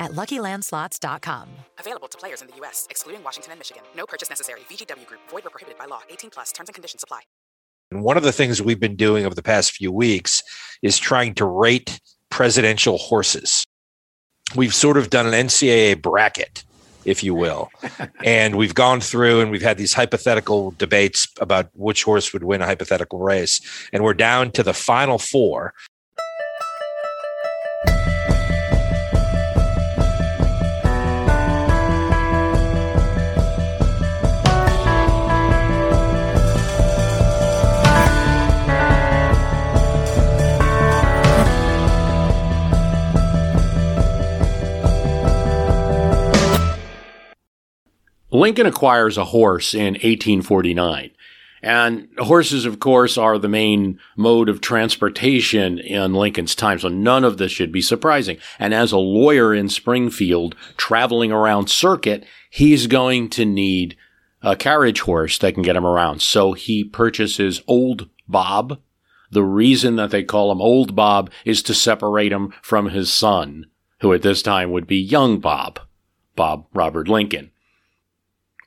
at luckylandslots.com. Available to players in the U.S., excluding Washington and Michigan. No purchase necessary. VGW Group, void were prohibited by law. 18 plus terms and conditions apply. And one of the things we've been doing over the past few weeks is trying to rate presidential horses. We've sort of done an NCAA bracket, if you will. and we've gone through and we've had these hypothetical debates about which horse would win a hypothetical race. And we're down to the final four. Lincoln acquires a horse in 1849. And horses, of course, are the main mode of transportation in Lincoln's time, so none of this should be surprising. And as a lawyer in Springfield, traveling around circuit, he's going to need a carriage horse that can get him around. So he purchases Old Bob. The reason that they call him Old Bob is to separate him from his son, who at this time would be Young Bob, Bob Robert Lincoln.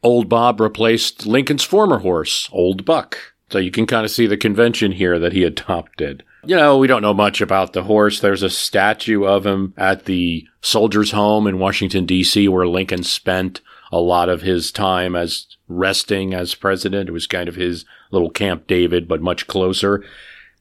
Old Bob replaced Lincoln's former horse, Old Buck. So you can kind of see the convention here that he adopted. You know, we don't know much about the horse. There's a statue of him at the Soldiers' Home in Washington, D.C., where Lincoln spent a lot of his time as resting as president. It was kind of his little Camp David, but much closer.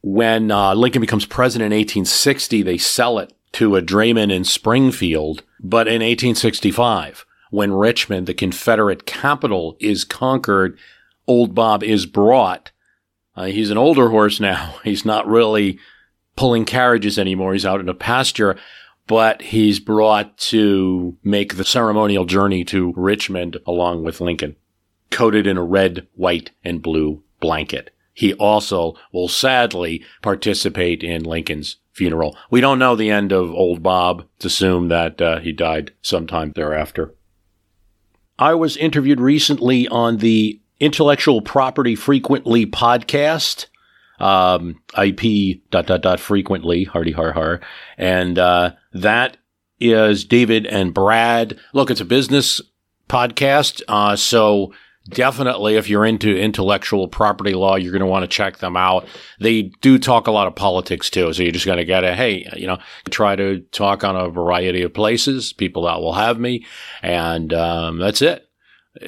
When uh, Lincoln becomes president in 1860, they sell it to a drayman in Springfield. But in 1865, when Richmond, the Confederate capital, is conquered, Old Bob is brought. Uh, he's an older horse now. He's not really pulling carriages anymore. He's out in a pasture, but he's brought to make the ceremonial journey to Richmond along with Lincoln, coated in a red, white, and blue blanket. He also will sadly participate in Lincoln's funeral. We don't know the end of Old Bob. It's assumed that uh, he died sometime thereafter. I was interviewed recently on the Intellectual Property Frequently podcast, um, IP dot dot dot frequently, hardy har har. And, uh, that is David and Brad. Look, it's a business podcast. Uh, so definitely if you're into intellectual property law, you're going to want to check them out. They do talk a lot of politics too. So you're just going to get a, hey, you know, try to talk on a variety of places, people that will have me. And, um, that's it.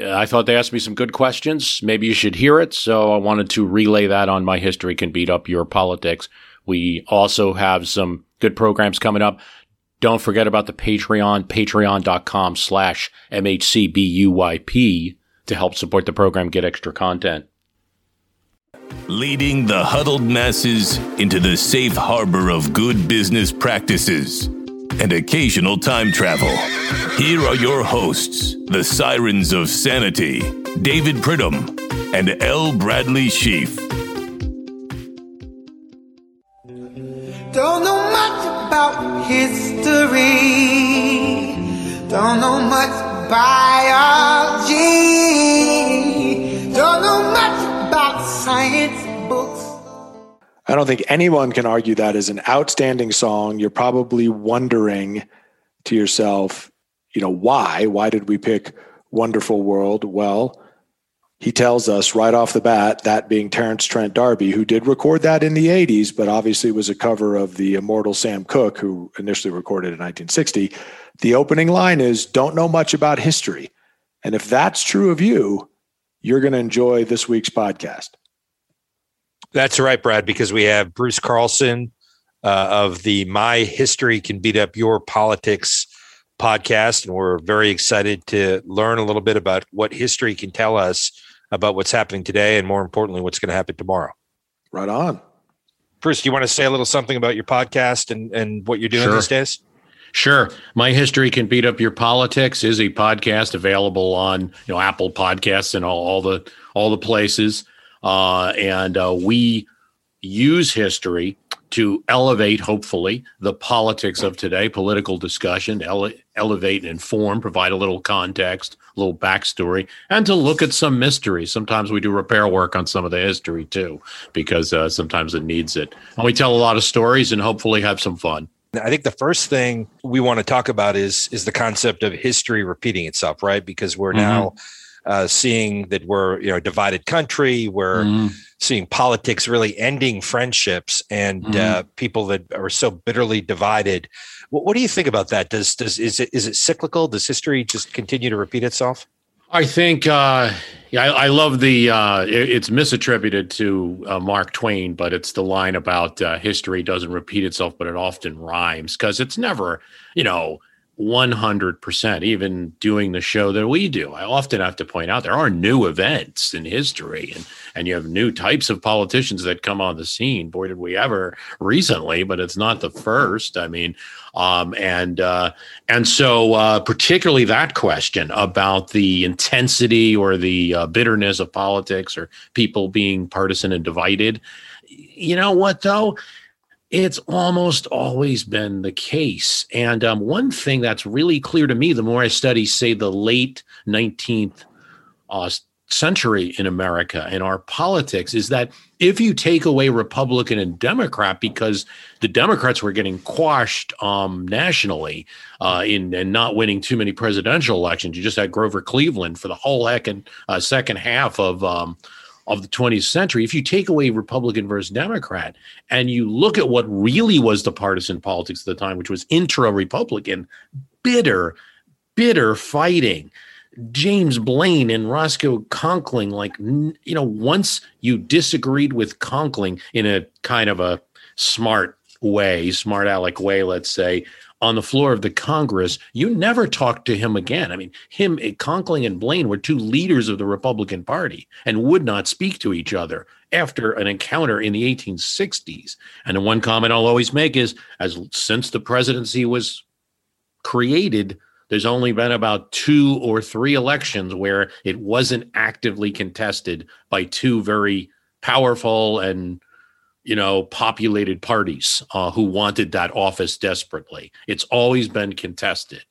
I thought they asked me some good questions. Maybe you should hear it. So I wanted to relay that on my history can beat up your politics. We also have some good programs coming up. Don't forget about the Patreon, patreon.com slash MHCBUYP to help support the program, get extra content. Leading the huddled masses into the safe harbor of good business practices and occasional time travel. Here are your hosts, the sirens of sanity, David Pridham and L. Bradley Sheafe. Don't know much about history. Don't know much biology. I don't think anyone can argue that is an outstanding song. You're probably wondering to yourself, you know, why? Why did we pick Wonderful World? Well, he tells us right off the bat, that being Terence Trent D'Arby, who did record that in the 80s, but obviously was a cover of the immortal Sam Cooke, who initially recorded in 1960. The opening line is, Don't know much about history. And if that's true of you, you're going to enjoy this week's podcast. That's right, Brad, because we have Bruce Carlson uh, of the My History Can Beat Up Your Politics podcast. And we're very excited to learn a little bit about what history can tell us about what's happening today and more importantly, what's going to happen tomorrow. Right on. Bruce, do you want to say a little something about your podcast and, and what you're doing Sure. these days? Sure. My History Can Beat Up Your Politics is a podcast available on you know Apple Podcasts and all, all the all the places. Uh, and uh, we use history to elevate, hopefully, the politics of today, political discussion, ele- elevate and inform, provide a little context, a little backstory, and to look at some mystery. Sometimes we do repair work on some of the history too, because uh, sometimes it needs it. And we tell a lot of stories and hopefully have some fun. I think the first thing we want to talk about is is the concept of history repeating itself, right? Because we're mm-hmm. now uh, seeing that we're you know a divided country. We're mm-hmm. seeing politics really ending friendships and mm-hmm. uh, people that are so bitterly divided. What, what, do you think about that? Does does is it is it cyclical? Does history just continue to repeat itself? I think, uh, yeah, I, I, love the. Uh, it, it's misattributed to uh, Mark Twain, but it's the line about uh, history doesn't repeat itself, but it often rhymes because it's never, you know, 100%, even doing the show that we do. I often have to point out there are new events in history and, and you have new types of politicians that come on the scene. Boy, did we ever recently, but it's not the first. I mean, um, and uh, and so uh, particularly that question about the intensity or the uh, bitterness of politics or people being partisan and divided. You know what though? It's almost always been the case. And um, one thing that's really clear to me the more I study, say, the late 19th uh, century in America and our politics is that if you take away Republican and Democrat, because the Democrats were getting quashed um, nationally uh, in and not winning too many presidential elections, you just had Grover Cleveland for the whole heck and uh, second half of um, of the 20th century, if you take away Republican versus Democrat and you look at what really was the partisan politics at the time, which was intra Republican, bitter, bitter fighting. James Blaine and Roscoe Conkling, like, you know, once you disagreed with Conkling in a kind of a smart way, smart aleck way, let's say, on the floor of the Congress, you never talked to him again. I mean, him, Conkling and Blaine were two leaders of the Republican Party and would not speak to each other after an encounter in the 1860s. And the one comment I'll always make is, as since the presidency was created, there's only been about two or three elections where it wasn't actively contested by two very powerful and you know, populated parties uh, who wanted that office desperately. It's always been contested.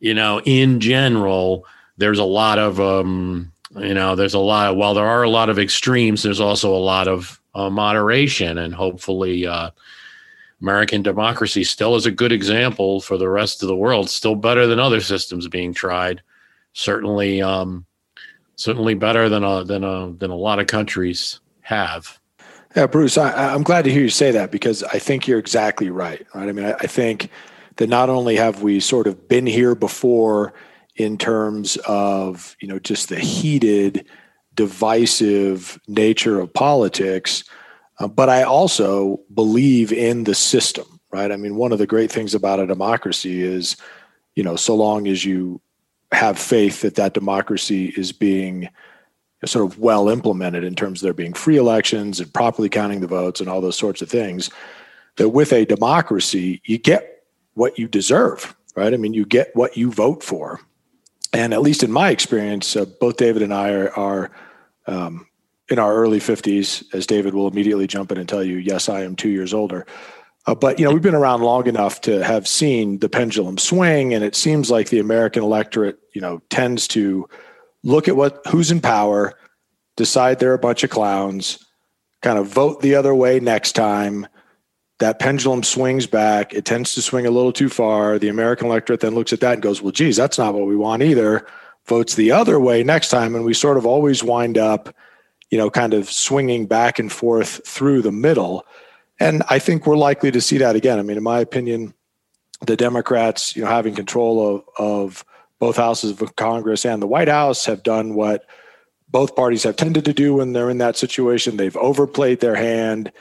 You know, in general, there's a lot of, um, you know, there's a lot of, while there are a lot of extremes, there's also a lot of uh, moderation. And hopefully, uh, American democracy still is a good example for the rest of the world, still better than other systems being tried. Certainly, um, certainly better than a, than a, than a lot of countries have. Yeah, Bruce, I, am glad to hear you say that because I think you're exactly right. Right. I mean, I, I think that not only have we sort of been here before in terms of you know just the heated, divisive nature of politics, uh, but I also believe in the system. Right. I mean, one of the great things about a democracy is, you know, so long as you have faith that that democracy is being sort of well implemented in terms of there being free elections and properly counting the votes and all those sorts of things that with a democracy you get what you deserve right? I mean you get what you vote for. And at least in my experience uh, both david and i are, are um, in our early 50s as david will immediately jump in and tell you yes i am two years older. Uh, but you know we've been around long enough to have seen the pendulum swing and it seems like the american electorate you know tends to look at what who's in power, decide they're a bunch of clowns, kind of vote the other way next time. That pendulum swings back. It tends to swing a little too far. The American electorate then looks at that and goes, well, geez, that's not what we want either. Votes the other way next time. And we sort of always wind up, you know, kind of swinging back and forth through the middle. And I think we're likely to see that again. I mean, in my opinion, the Democrats, you know, having control of, of both houses of Congress and the White House have done what both parties have tended to do when they're in that situation. They've overplayed their hand.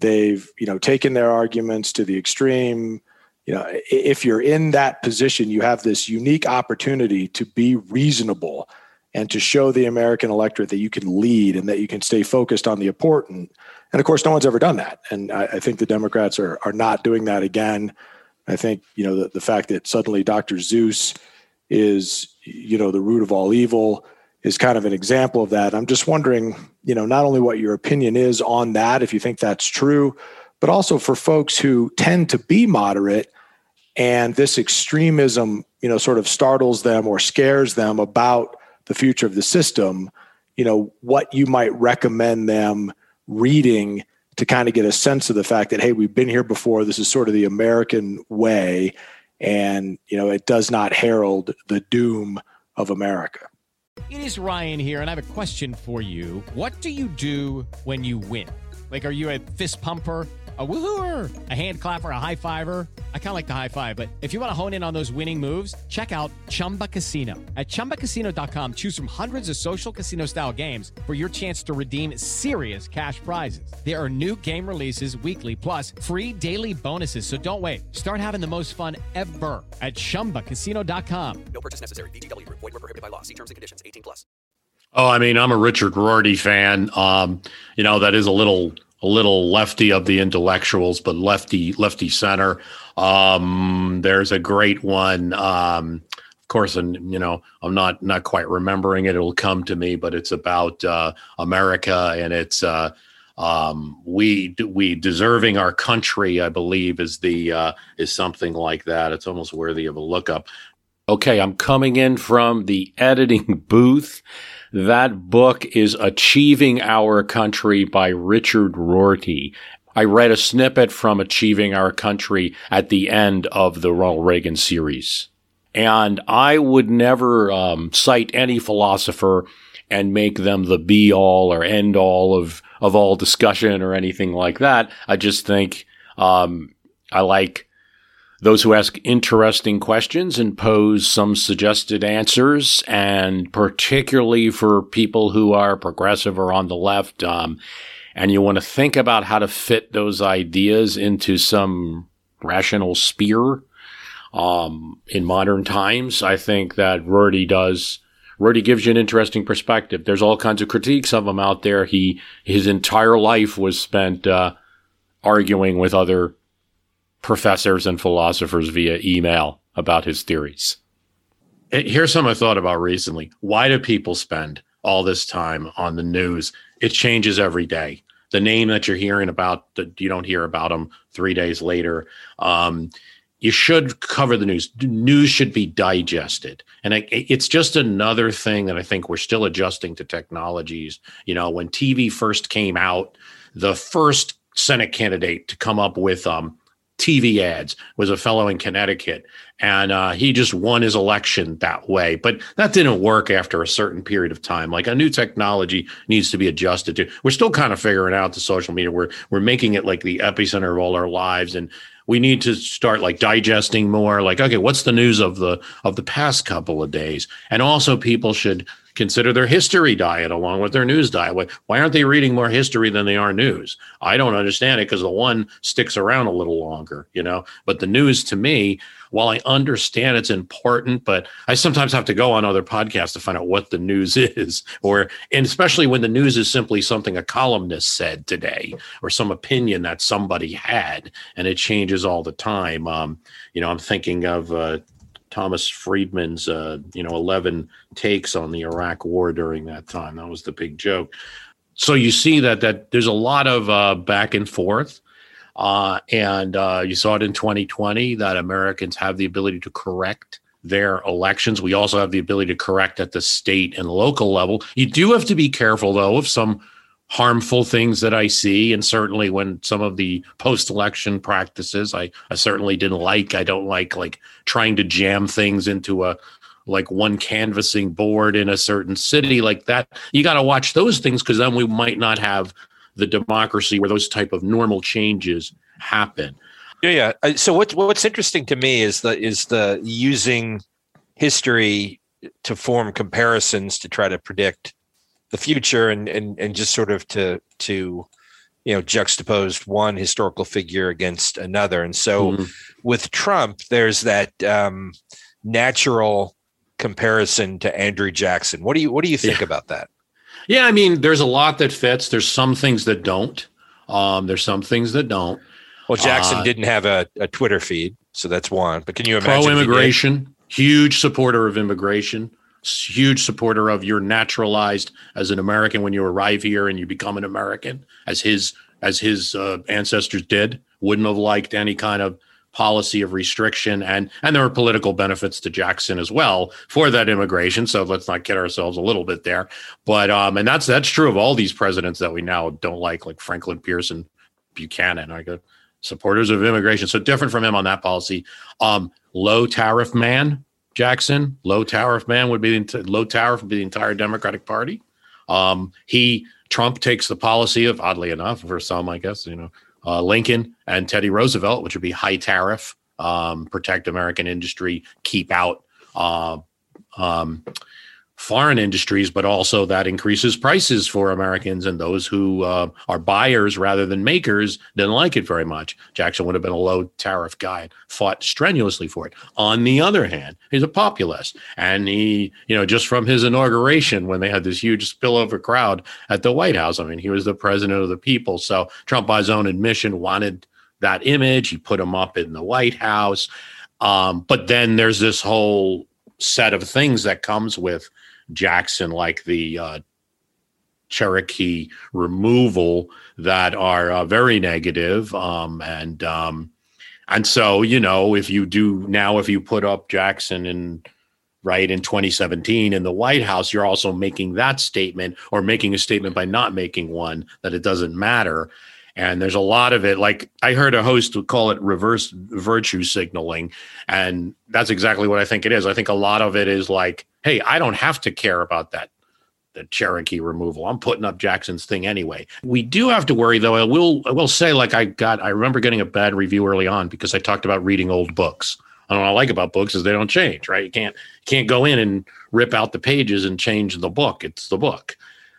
They've, you know, taken their arguments to the extreme. You know, if you're in that position, you have this unique opportunity to be reasonable and to show the American electorate that you can lead and that you can stay focused on the important. And of course, no one's ever done that. And I, I think the Democrats are are not doing that again. I think you know the, the fact that suddenly Dr. Seuss is you know the root of all evil is kind of an example of that. I'm just wondering, you know, not only what your opinion is on that, if you think that's true, but also for folks who tend to be moderate and this extremism, you know, sort of startles them or scares them about the future of the system, you know, what you might recommend them reading to kind of get a sense of the fact that hey we've been here before this is sort of the american way and you know it does not herald the doom of america. It is ryan here and i have a question for you. What do you do when you win? Like are you a fist pumper a woohooer, a hand clapper, a high fiver. I kind of like the high five, but if you want to hone in on those winning moves, check out Chumba Casino. At ChumbaCasino.com, choose from hundreds of social casino style games for your chance to redeem serious cash prizes. There are new game releases weekly, plus free daily bonuses. So don't wait. Start having the most fun ever at ChumbaCasino.com. No purchase necessary. VGW Group. Void were prohibited by law. See terms and conditions. 18 plus. Oh, I mean, I'm a Richard Rorty fan. Um, you know, that is a little a little lefty of the intellectuals, but lefty lefty center. Um, there's a great one. Um, of course, and you know, I'm not not quite remembering it. It'll come to me, but it's about uh, America, and it's uh, um, we we deserving our country. I believe is the uh, is something like that. It's almost worthy of a lookup. Okay, I'm coming in from the editing booth. That book is Achieving Our Country by Richard Rorty. I read a snippet from Achieving Our Country at the end of the Ronald Reagan series. And I would never um, cite any philosopher and make them the be all or end all of, of all discussion or anything like that. I just think um, I like those who ask interesting questions and pose some suggested answers, and particularly for people who are progressive or on the left, um, and you want to think about how to fit those ideas into some rational sphere um, in modern times, I think that Rorty does. Rorty gives you an interesting perspective. There's all kinds of critiques of him out there. He his entire life was spent uh, arguing with other professors and philosophers via email about his theories. Here's something I thought about recently. Why do people spend all this time on the news? It changes every day. The name that you're hearing about, that you don't hear about them three days later. Um, you should cover the news. News should be digested. And it's just another thing that I think we're still adjusting to technologies. You know, when TV first came out, the first Senate candidate to come up with um, TV ads was a fellow in Connecticut, and uh, he just won his election that way. But that didn't work after a certain period of time. Like a new technology needs to be adjusted to. We're still kind of figuring out the social media. We're we're making it like the epicenter of all our lives, and we need to start like digesting more. Like, okay, what's the news of the of the past couple of days? And also, people should consider their history diet along with their news diet. Why aren't they reading more history than they are news? I don't understand it because the one sticks around a little longer, you know. But the news to me, while I understand it's important, but I sometimes have to go on other podcasts to find out what the news is, or and especially when the news is simply something a columnist said today or some opinion that somebody had, and it changes all the time. Um, you know, I'm thinking of. Uh, Thomas Friedman's, uh, you know, 11 takes on the Iraq war during that time. That was the big joke. So you see that that there's a lot of uh, back and forth. Uh, and uh, you saw it in 2020 that Americans have the ability to correct their elections. We also have the ability to correct at the state and local level. You do have to be careful, though, of some harmful things that I see. And certainly when some of the post election practices I, I certainly didn't like. I don't like like trying to jam things into a like one canvassing board in a certain city like that. You got to watch those things because then we might not have the democracy where those type of normal changes happen. Yeah, yeah. Uh, so what's what's interesting to me is the is the using history to form comparisons to try to predict the future and and and just sort of to to you know juxtapose one historical figure against another and so mm-hmm. with trump there's that um, natural comparison to andrew jackson what do you what do you think yeah. about that yeah i mean there's a lot that fits there's some things that don't um, there's some things that don't well jackson uh, didn't have a, a twitter feed So that's one. But can you imagine? Pro immigration, huge supporter of immigration, huge supporter of you're naturalized as an American when you arrive here and you become an American, as his as his uh, ancestors did. Wouldn't have liked any kind of policy of restriction. And and there were political benefits to Jackson as well for that immigration so let's not kid ourselves a little bit there. But um and that's that's true of all these presidents that we now don't like like Franklin Pierce and Buchanan. I go supporters of immigration. So different from him on that policy. Um low tariff man Jackson low tariff man would be the low tariff would be the entire Democratic Party. Um he Trump takes the policy of oddly enough for some I guess you know uh, Lincoln and Teddy Roosevelt, which would be high tariff, um, protect American industry, keep out uh, um, foreign industries, but also that increases prices for Americans and those who uh, are buyers rather than makers didn't like it very much. Jackson would have been a low tariff guy and fought strenuously for it. On the other hand, he's a populist. And he, you know, just from his inauguration when they had this huge spillover crowd at the White House, I mean, he was the president of the people. So Trump, by his own admission, wanted that image. He put him up in the White House. Um, but then there's this whole set of things that comes with Jackson, like the uh, Cherokee removal, that are uh, very negative. Um, and um, and so you know, if you do now, if you put up Jackson in right in 2017 in the White House, you're also making that statement or making a statement by not making one that it doesn't matter. And there's a lot of it. Like I heard a host call it reverse virtue signaling. And that's exactly what I think it is. I think a lot of it is like, hey, I don't have to care about that the Cherokee removal. I'm putting up Jackson's thing anyway. We do have to worry though. I will I will say like I got I remember getting a bad review early on because I talked about reading old books. Know what I like about books is they don't change, right? You can't you can't go in and rip out the pages and change the book. It's the book.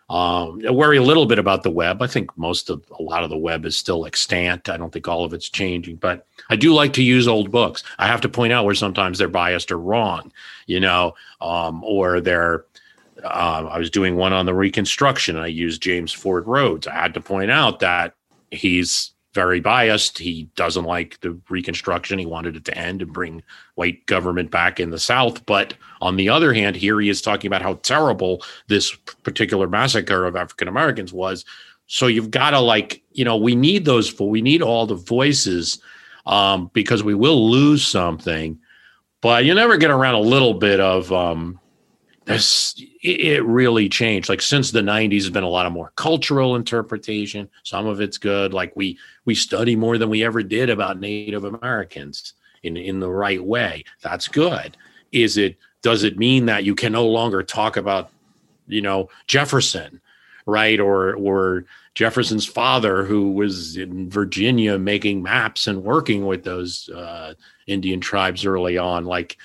Um, I worry a little bit about the web. I think most of a lot of the web is still extant. I don't think all of it's changing, but I do like to use old books. I have to point out where sometimes they're biased or wrong, you know, um, or they're. Uh, I was doing one on the Reconstruction, I used James Ford Rhodes. I had to point out that he's very biased. He doesn't like the Reconstruction. He wanted it to end and bring white government back in the South. But on the other hand, here he is talking about how terrible this particular massacre of African Americans was. So you've got to like, you know, we need those. We need all the voices um, because we will lose something. But you never get around a little bit of um, it really changed. Like since the 90s has been a lot of more cultural interpretation. Some of it's good. Like we we study more than we ever did about native americans in in the right way. That's good. Is it does it mean that you can no longer talk about you know jefferson right? Or or jefferson's father who was in virginia making maps and working with those uh, indian tribes early on. Like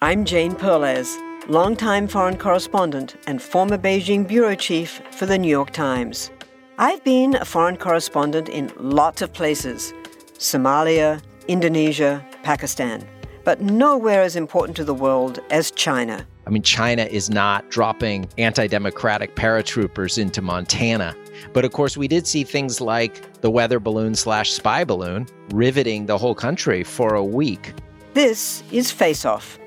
i'm jane perlez longtime foreign correspondent and former Beijing bureau chief for the New York Times. I've been a foreign correspondent in lots of places Somalia, Indonesia, Pakistan, but nowhere as important to the world as China. I mean, China is not dropping anti democratic paratroopers into Montana. But of course, we did see things like the weather balloon slash spy balloon riveting the whole country for a week. This is Face Off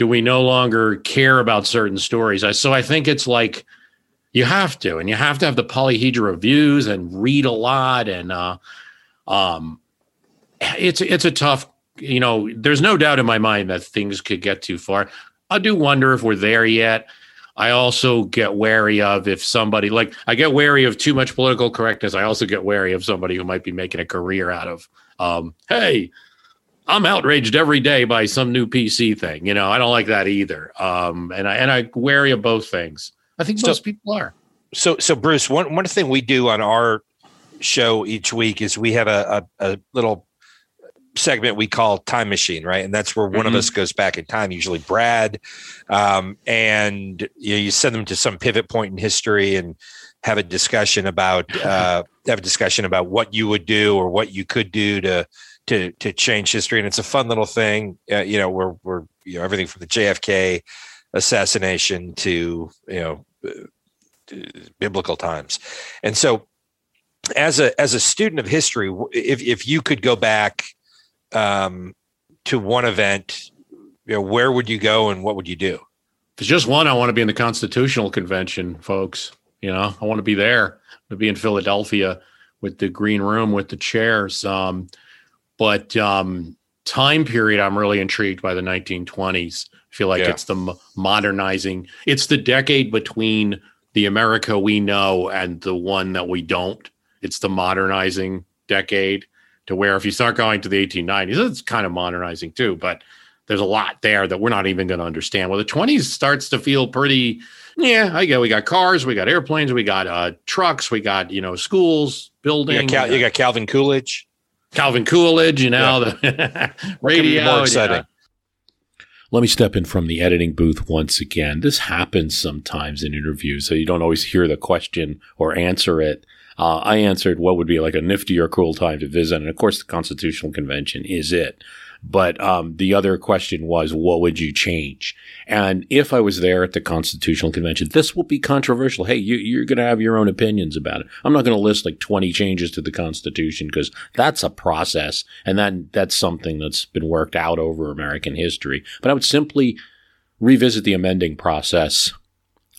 do we no longer care about certain stories? So I think it's like you have to, and you have to have the polyhedra reviews and read a lot. And uh, um, it's it's a tough, you know. There's no doubt in my mind that things could get too far. I do wonder if we're there yet. I also get wary of if somebody like I get wary of too much political correctness. I also get wary of somebody who might be making a career out of, um, hey, I'm outraged every day by some new PC thing. You know, I don't like that either. Um, and I and I wary of both things. I think so, most people are. So, so Bruce, one one thing we do on our show each week is we have a, a, a little segment we call time machine right and that's where one of Mhm. us goes back in time usually brad um, and you, know, you send them to some pivot point in history and have a discussion about uh, have a discussion about what you would do or what you could do to to to change history and it's a fun little thing uh, you know we're we're you know everything from the jfk assassination to you know uh, biblical times and so as a as a student of history if if you could go back um to one event you know where would you go and what would you do If just one, I want to be in the Constitutional Convention, folks. You know, I want to be there. To be in Philadelphia with the green room with the chairs. Um, but um, time period, I'm really intrigued by the 1920s. I feel like Yeah. it's the mo- modernizing. It's the decade between the America we know and the one that we don't. It's the modernizing decade to where if you start going to the 1890s, it's kind of modernizing too, but there's a lot there that we're not even going to understand. Well, the 20s starts to feel pretty, yeah, I get we got cars, we got airplanes, we got uh, trucks, we got, you know, schools, you buildings. got, Cal- you got calvin coolidge Calvin Coolidge, you know, the could be radio. more you exciting? know. Let me step in from the editing booth once again. This happens sometimes in interviews, so you don't always hear the question or answer it. Uh, I answered what would be like a nifty or cool time to visit, and of course, the Constitutional Convention is it. But um, the other question was, what would you change? And if I was there at the Constitutional Convention, this will be controversial. Hey, you, you're going to have your own opinions about it. I'm not going to list like 20 changes to the Constitution because that's a process, and that that's something that's been worked out over American history. But I would simply revisit the amending process.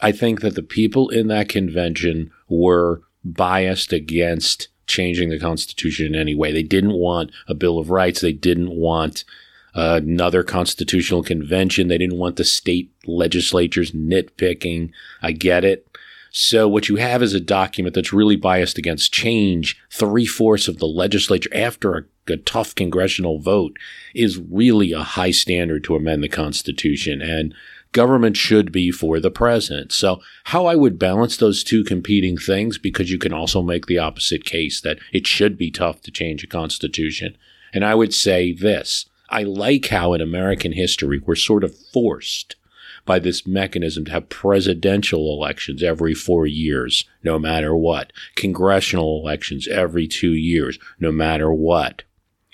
I think that the people in that convention were biased against changing the Constitution in any way. They didn't want a Bill of Rights. They didn't want another constitutional convention. They didn't want the state legislatures nitpicking. I get it. So what you have is a document that's really biased against change. Three fourths of the legislature after a, a tough congressional vote is really a high standard to amend the Constitution. And government should be for the president. So how I would balance those two competing things, because you can also make the opposite case that it should be tough to change a constitution. And I would say this. I like how in American history we're sort of forced by this mechanism to have presidential elections every four years, no matter what. Congressional elections every two years, no matter what.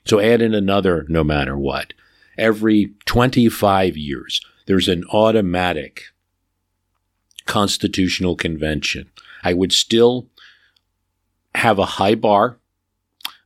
So add in another no matter what. Every 25 years, there's an automatic constitutional convention. I would still have a high bar,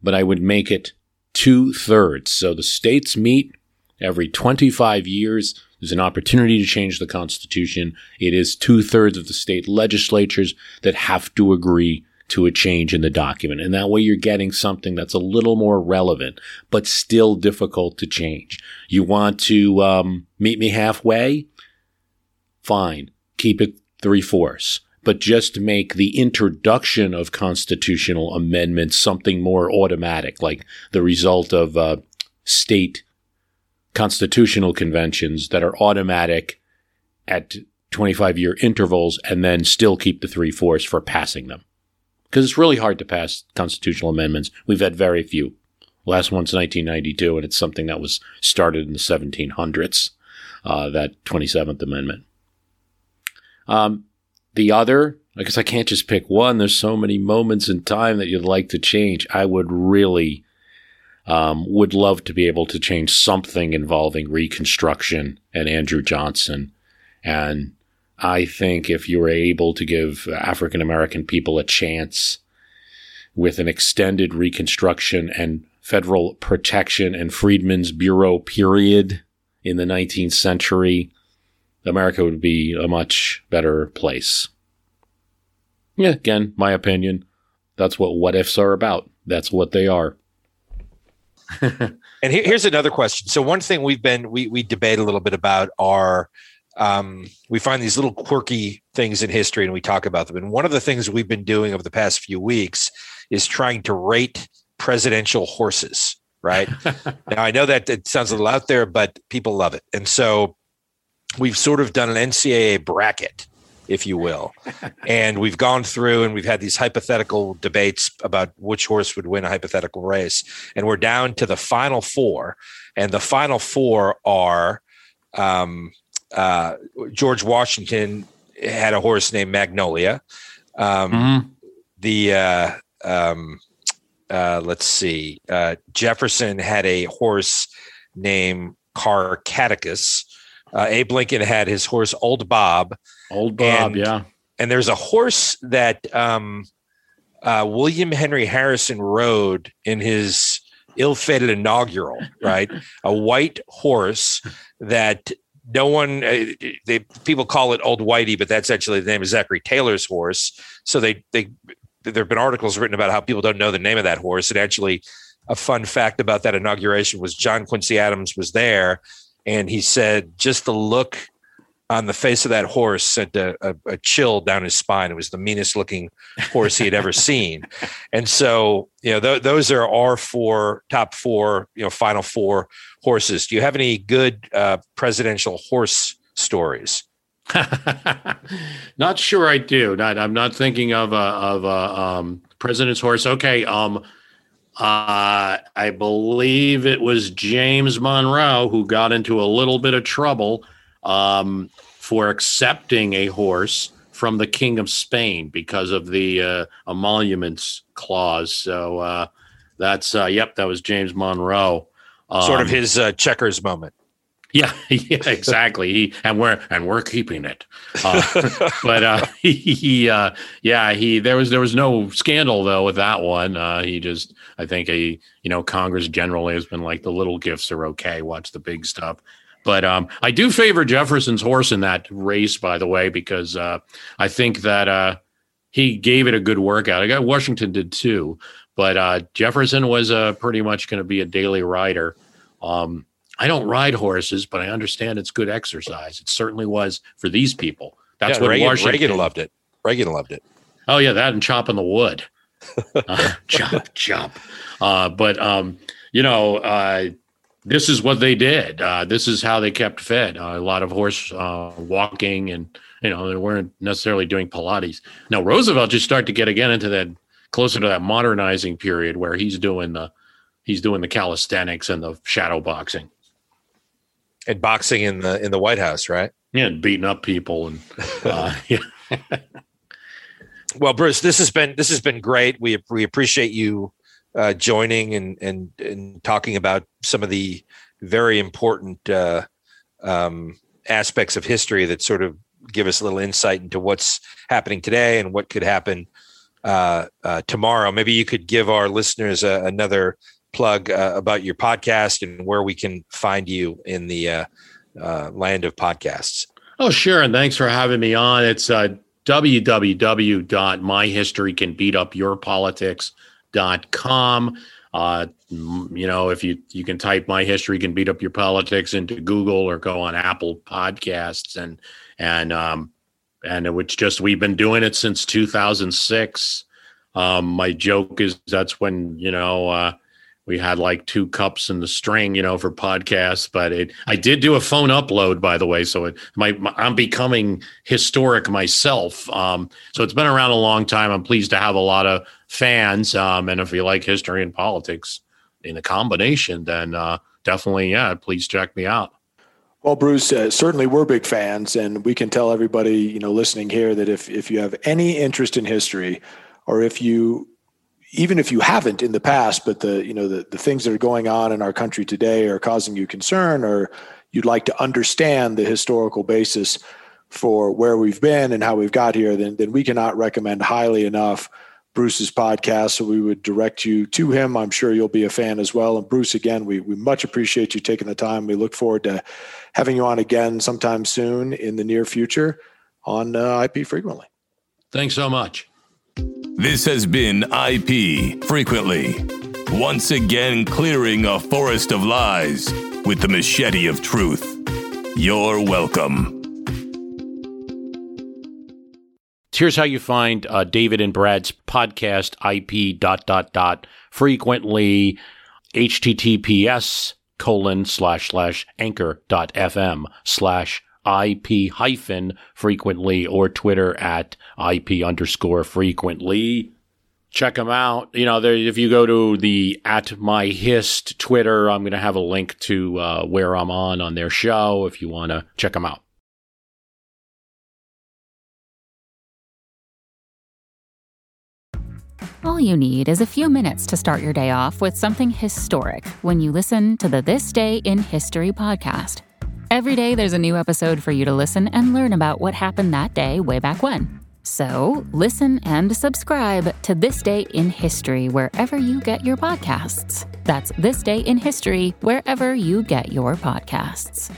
but I would make it two thirds. So the states meet every 25 years. There's an opportunity to change the Constitution. It is two thirds of the state legislatures that have to agree to a change in the document. And that way you're getting something that's a little more relevant, but still difficult to change. You want to um, meet me halfway? Fine. Keep it three fourths. But just make the introduction of constitutional amendments something more automatic, like the result of uh, state constitutional conventions that are automatic at 25 year intervals and then still keep the three fourths for passing them. Because it's really hard to pass constitutional amendments. We've had very few. Last one's 1992, and it's something that was started in the 1700s, uh, that 27th Amendment. Um, the other, I guess I can't just pick one. There's so many moments in time that you'd like to change. I would really um, would love to be able to change something involving Reconstruction and Andrew Johnson. And I think if you were able to give African American people a chance with an extended Reconstruction and federal protection and Freedmen's Bureau period in the 19th century, America would be a much better place. Yeah, again, my opinion. That's what what ifs are about. That's what they are. And here, here's another question. So one thing we've been we we debate a little bit about are um, we find these little quirky things in history and we talk about them. And one of the things we've been doing over the past few weeks is trying to rate presidential horses. Right now, I know that it sounds a little out there, but people love it. And so we've sort of done an NCAA bracket, if you will. and we've gone through and we've had these hypothetical debates about which horse would win a hypothetical race. And we're down to the final four. And the final four are um, uh, George Washington had a horse named Magnolia. Um, Mhm. The uh, um, uh, let's see, uh, Jefferson had a horse named Caractacus. Uh, Abe Lincoln had his horse Old Bob, Old Bob, And- yeah. and there's a horse that um, uh, William Henry Harrison rode in his ill-fated inaugural, right? a white horse that no one uh, they people call it Old Whitey, but that's actually the name of Zachary Taylor's horse. So they they there have been articles written about how people don't know the name of that horse. And actually, a fun fact about that inauguration was John Quincy Adams was there, and he said just the look on the face of that horse sent a, a, a chill down his spine. It was the meanest looking horse he had ever seen. And so, you know, th- those are our four top four, you know, final four horses. Do you have any good uh, presidential horse stories? not sure I do. Not I'm not thinking of a of a um, president's horse. Okay, um, uh, I believe it was James Monroe who got into a little bit of trouble um, for accepting a horse from the King of Spain because of the uh, emoluments clause. So uh, that's uh, yep, that was James Monroe. sort of Um, his uh, checkers moment. yeah, yeah, exactly. He and we're and we're keeping it. Uh, but uh, he, he uh, yeah, he there was there was no scandal though with that one. Uh, he just I think a you know Congress generally has been like the little gifts are okay. Watch the big stuff. But um, I do favor Jefferson's horse in that race, by the way, because uh, I think that uh, he gave it a good workout. I got Washington did too, but uh, Jefferson was uh, pretty much going to be a daily rider. Um, I don't ride horses, but I understand it's good exercise. It certainly was for these people. That's Yeah, what Reagan, Washington Reagan loved it. Reagan loved it. Oh yeah, that and chopping the wood, uh, chop chop. Uh, but um, you know, uh, this is what they did. Uh, this is how they kept fed. Uh, a lot of horse uh, walking, and you know, they weren't necessarily doing Pilates. Now Roosevelt just started to get again into that closer to that modernizing period where he's doing the he's doing the calisthenics and the shadow boxing. And boxing in the in the White House, right? Yeah, and beating up people and uh, yeah. Well, Bruce, this has been this has been great. We we appreciate you uh, joining and and and talking about some of the very important uh, um, aspects of history that sort of give us a little insight into what's happening today and what could happen uh, uh, tomorrow. Maybe you could give our listeners uh, another plug uh, about your podcast and where we can find you in the land of podcasts. Oh, sure. And thanks for having me on. It's uh, www.myhistorycanbeatupyourpolitics.com. Uh, you know, if you you can type "My History Can Beat Up Your Politics" into Google or go on Apple Podcasts and and um, and it's just we've been doing it since 2006. Um, my joke is that's when you know uh, we had like two cups in the string, you know, for podcasts. But it, I did do a phone upload, by the way, so it my, my I'm becoming historic myself. Um, so it's been around a long time. I'm pleased to have a lot of fans. Um, and if you like history and politics in a combination, then uh, definitely, yeah, please check me out. Well, Bruce, uh, certainly we're big fans, and we can tell everybody, you know, listening here that if if you have any interest in history, or if you even if you haven't in the past, but the you know the, the things that are going on in our country today are causing you concern, or you'd like to understand the historical basis for where we've been and how we've got here, then then we cannot recommend highly enough Bruce's podcast. So we would direct you to him. I'm sure you'll be a fan as well. And Bruce, again, we we much appreciate you taking the time. We look forward to having you on again sometime soon in the near future on uh, IP frequently. Thanks so much. This has been IP Frequently. Once again, clearing a forest of lies with the machete of truth. You're welcome. Here's how you find uh, David and Brad's podcast, IP dot dot dot frequently https colon slash slash anchor dot fm slash IP hyphen frequently or Twitter at IP underscore frequently. Check them out. You know, there, if you go to the at my hist Twitter, I'm going to have a link to uh, where I'm on on their show if you want to check them out. All you need is a few minutes to start your day off with something historic when you listen to the This Day in History podcast. Every day, there's a new episode for you to listen and learn about what happened that day way back when. So, listen and subscribe to This Day in History wherever you get your podcasts. That's This Day in History wherever you get your podcasts.